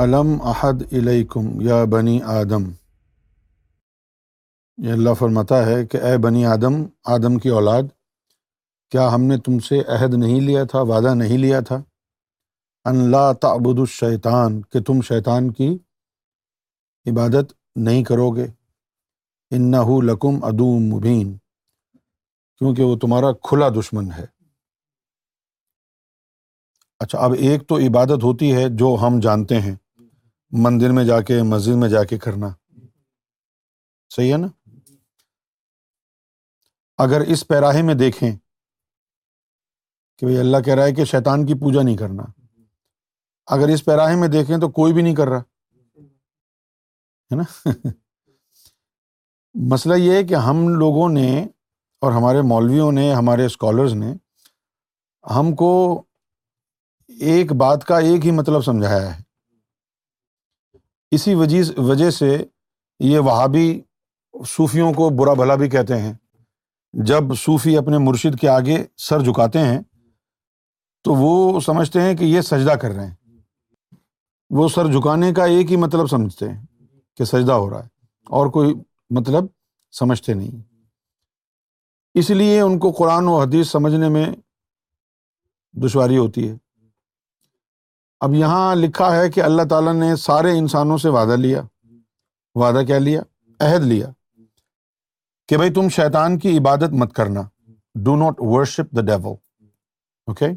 علم احد علیکم یا بنی آدم؟ یہ اللہ فرماتا ہے کہ اے بنی آدم آدم کی اولاد، کیا ہم نے تم سے عہد نہیں لیا تھا، وعدہ نہیں لیا تھا؟ اللہ تعبد الشیطان، کہ تم شیطان کی عبادت نہیں کرو گے ان مندر میں جا کے، مسجد میں جا کے کرنا۔ صحیح ہے نا؟ اگر اس پیراہے میں دیکھیں کہ بھائی اللہ کہہ رہا ہے کہ شیطان کی پوجا نہیں کرنا۔ اگر اس پیراہے میں دیکھیں تو کوئی بھی نہیں کر رہا۔ ہے نا؟ مسئلہ یہ ہے کہ ہم لوگوں نے اور ہمارے مولویوں نے، ہمارے اسکالرز نے ہم کو ایک بات کا ایک ہی مطلب سمجھایا ہے۔ اسی وجہ وجہ سے یہ وہابی صوفیوں کو برا بھلا بھی کہتے ہیں۔ جب صوفی اپنے مرشد کے آگے سر جھکاتے ہیں، تو وہ سمجھتے ہیں کہ یہ سجدہ کر رہے ہیں۔ وہ سر جھکانے کا ایک ہی مطلب سمجھتے ہیں کہ سجدہ ہو رہا ہے، اور کوئی مطلب سمجھتے نہیں۔ اس لیے ان کو قرآن و حدیث سمجھنے میں دشواری ہوتی ہے۔ اب یہاں لکھا ہے کہ اللہ تعالیٰ نے سارے انسانوں سے وعدہ لیا، وعدہ کیا لیا؟ عہد لیا۔ کہ بھائی تم شیطان کی عبادت مت کرنا۔ Do not worship the devil okay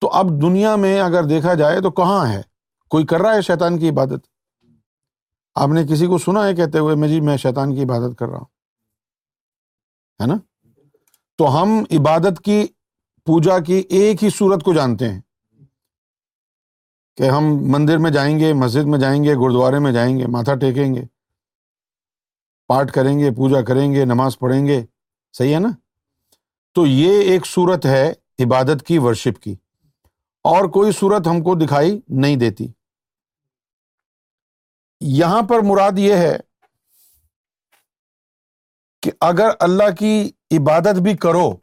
تو اب دنیا میں اگر دیکھا جائے تو کہاں ہے؟ کوئی کر رہا ہے شیطان کی عبادت؟ آپ نے کسی کو سنا ہے کہتے ہوئے، میں جی میں شیطان کی عبادت کر رہا ہوں۔ ہے نا؟ تو ہم عبادت کی، پوجا کی ایک ہی صورت کو جانتے ہیں۔ کہ ہم مندر میں جائیں گے، مسجد میں جائیں گے، گرودوارے میں جائیں گے، ماتھا ٹیکیں گے پاٹ کریں گے، پوجا کریں گے، نماز پڑھیں گے، صحیح ہے نا؟ تو یہ ایک صورت ہے عبادت کی ورشپ کی۔ اور کوئی صورت ہم کو دکھائی نہیں دیتی۔ یہاں پر مراد یہ ہے کہ اگر اللہ کی عبادت بھی کرو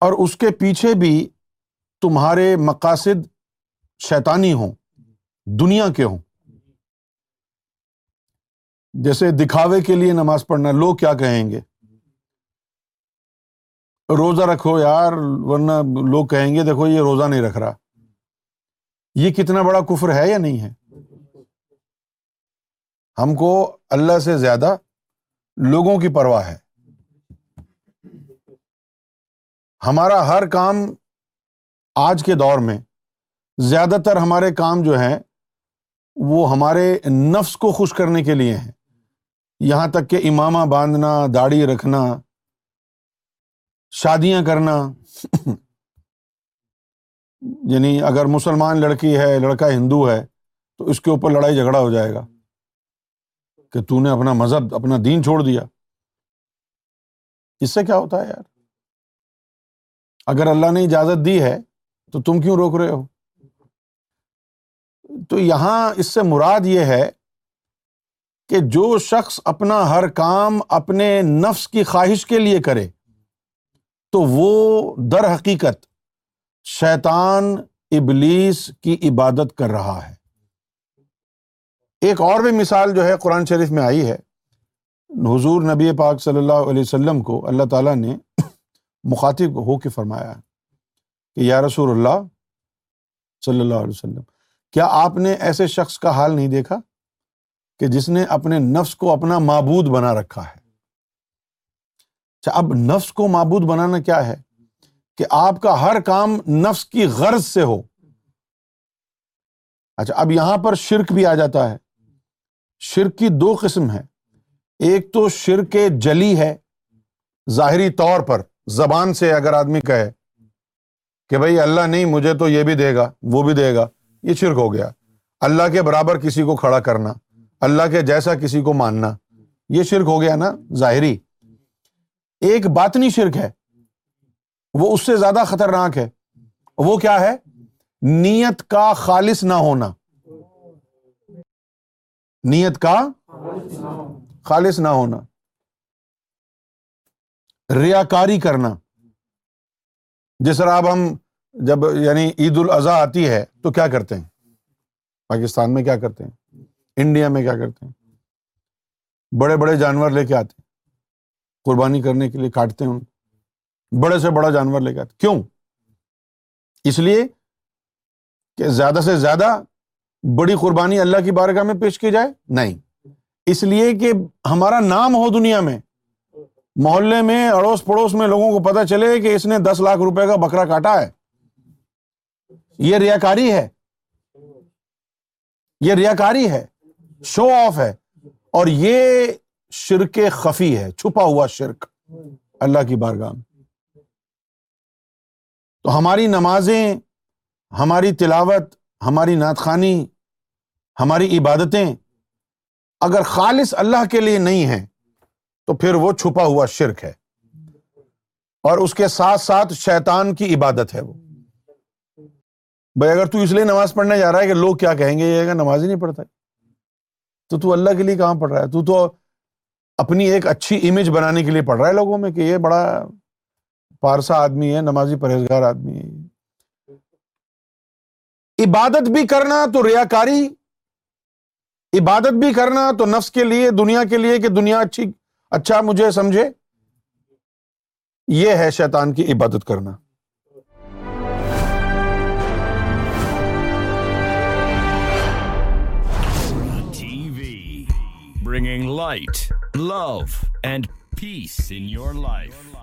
اور اس کے پیچھے بھی تمہارے مقاصد شیطانی ہوں، دنیا کے ہوں۔ جیسے دکھاوے کے لیے نماز پڑھنا، لوگ کیا کہیں گے؟ روزہ رکھو یار، ورنہ لوگ کہیں گے دیکھو یہ روزہ نہیں رکھ رہا۔ یہ کتنا بڑا کفر ہے یا نہیں ہے؟ ہم کو اللہ سے زیادہ لوگوں کی پرواہ ہے۔ ہمارا ہر کام آج کے دور میں زیادہ تر ہمارے کام جو ہیں وہ ہمارے نفس کو خوش کرنے کے لیے ہیں۔ یہاں تک کہ امامہ باندھنا، داڑھی رکھنا، شادیاں کرنا۔ یعنی اگر مسلمان لڑکی ہے، لڑکا ہندو ہے، تو اس کے اوپر لڑائی جھگڑا ہو جائے گا۔ کہ تو نے اپنا مذہب، اپنا دین چھوڑ دیا۔ اس سے کیا ہوتا ہے یار؟ اگر اللہ نے اجازت دی ہے تو تم کیوں روک رہے ہو؟ تو یہاں اس سے مراد یہ ہے کہ جو شخص اپنا ہر کام اپنے نفس کی خواہش کے لیے کرے، تو وہ در حقیقت شیطان، ابلیس کی عبادت کر رہا ہے۔ ایک اور بھی مثال جو ہے قرآن شریف میں آئی ہے۔ حضور نبی پاک صلی اللہ علیہ وسلم کو اللہ تعالیٰ نے مخاطب ہو کے فرمایا ہے۔ کہ یا رسول اللہ صلی اللہ علیہ وسلم، کیا آپ نے ایسے شخص کا حال نہیں دیکھا کہ جس نے اپنے نفس کو اپنا معبود بنا رکھا ہے؟ اچھا اب نفس کو معبود بنانا کیا ہے؟ کہ آپ کا ہر کام نفس کی غرض سے ہو۔ اچھا اب یہاں پر شرک بھی آ جاتا ہے۔ شرک کی دو قسم ہے ایک تو شرک جلی ہے، ظاہری طور پر، زبان سے اگر آدمی کہے۔ کہ بھائی اللہ نہیں، مجھے تو یہ بھی دے گا، وہ بھی دے گا۔ یہ شرک ہو گیا۔ اللہ کے برابر کسی کو کھڑا کرنا، اللہ کے جیسا کسی کو ماننا، یہ شرک ہو گیا نا ظاہری۔ ایک باطنی شرک ہے، وہ اس سے زیادہ خطرناک ہے۔ وہ کیا ہے؟ نیت کا خالص نہ ہونا۔ نیت کا خالص نہ ہونا۔ ریا کاری کرنا۔ جس طرح اب ہم جب یعنی عید الاضحیٰ آتی ہے تو کیا کرتے ہیں؟ پاکستان میں کیا کرتے ہیں؟ انڈیا میں کیا کرتے ہیں؟ بڑے بڑے جانور لے کے آتے ہیں۔ قربانی کرنے کے لیے کاٹتے ہیں ان بڑے سے بڑا جانور لے کے آتے کیوں؟ اس لیے کہ زیادہ سے زیادہ بڑی قربانی اللہ کی بارگاہ میں پیش کی جائے؟ نہیں۔ اس لیے کہ ہمارا نام ہو دنیا میں محلے میں اڑوس پڑوس میں لوگوں کو پتا چلے کہ اس نے دس لاکھ روپے کا بکرا کاٹا ہے۔ یہ ریا کاری ہے۔ یہ ریا کاری ہے۔ شو آف ہے۔ اور یہ شرک خفی ہے۔ چھپا ہوا شرک۔ اللہ کی بارگاہ میں۔ تو ہماری نمازیں، ہماری تلاوت، ہماری نعت ہماری عبادتیں اگر خالص اللہ کے لیے نہیں ہے تو پھر وہ چھپا ہوا شرک ہے۔ اور اس کے ساتھ ساتھ شیطان کی عبادت ہے وہ۔ بھائی اگر تو اس لیے نماز پڑھنے جا رہا ہے کہ لوگ کیا کہیں گے؟ یہ نماز ہی نہیں پڑھتا۔ تو تو اللہ کے لیے کہاں پڑھ رہا ہے؟ تو تو اپنی ایک اچھی امیج بنانے کے لیے پڑھ رہا ہے لوگوں میں کہ یہ بڑا پارسا آدمی ہے، نمازی پرہیزگار آدمی ہے۔ عبادت بھی کرنا تو ریا کاری عبادت بھی کرنا تو نفس کے لیے، دنیا کے لیے کہ دنیا اچھی اچھا مجھے سمجھے؟ یہ ہے شیطان کی عبادت کرنا۔ Bringing light love and peace in your life